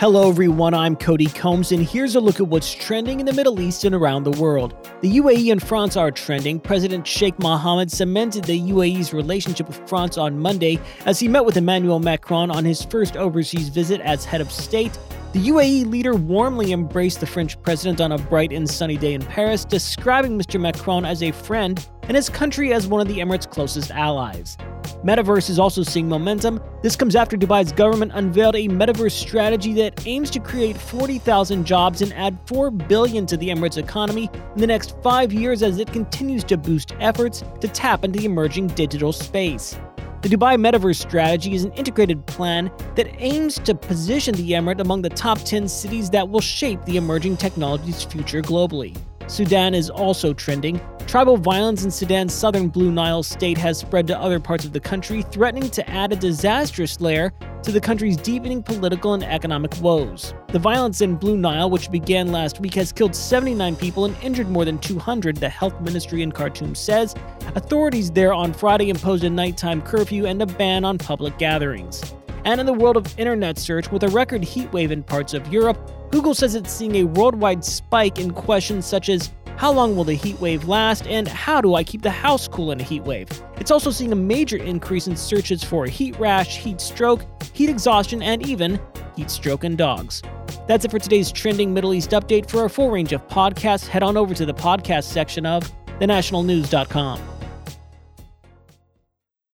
Hello, everyone. I'm Cody Combs, and here's a look at what's trending in the Middle East and around the world. The UAE and France are trending. President Sheikh Mohammed cemented the UAE's relationship with France on Monday as he met with Emmanuel Macron on his first overseas visit as head of state. The UAE leader warmly embraced the French president on a bright and sunny day in Paris, describing Mr. Macron as a friend and his country as one of the Emirates' closest allies. Metaverse is also seeing momentum. This comes after Dubai's government unveiled a metaverse strategy that aims to create 40,000 jobs and add 4 billion to the Emirates economy in the next 5 years as it continues to boost efforts to tap into the emerging digital space. The Dubai Metaverse strategy is an integrated plan that aims to position the Emirate among the top 10 cities that will shape the emerging technology's future globally. Sudan is also trending. Tribal violence in Sudan's southern Blue Nile state has spread to other parts of the country, threatening to add a disastrous layer to the country's deepening political and economic woes. The violence in Blue Nile, which began last week, has killed 79 people and injured more than 200, the health ministry in Khartoum says. Authorities there on Friday imposed a nighttime curfew and a ban on public gatherings. And in the world of internet search, with a record heat wave in parts of Europe, Google says it's seeing a worldwide spike in questions such as how long will the heat wave last, and how do I keep the house cool in a heat wave? It's also seeing a major increase in searches for heat rash, heat stroke, heat exhaustion, and even heat stroke in dogs. That's it for today's trending Middle East update. For a full range of podcasts, head on over to the podcast section of thenationalnews.com.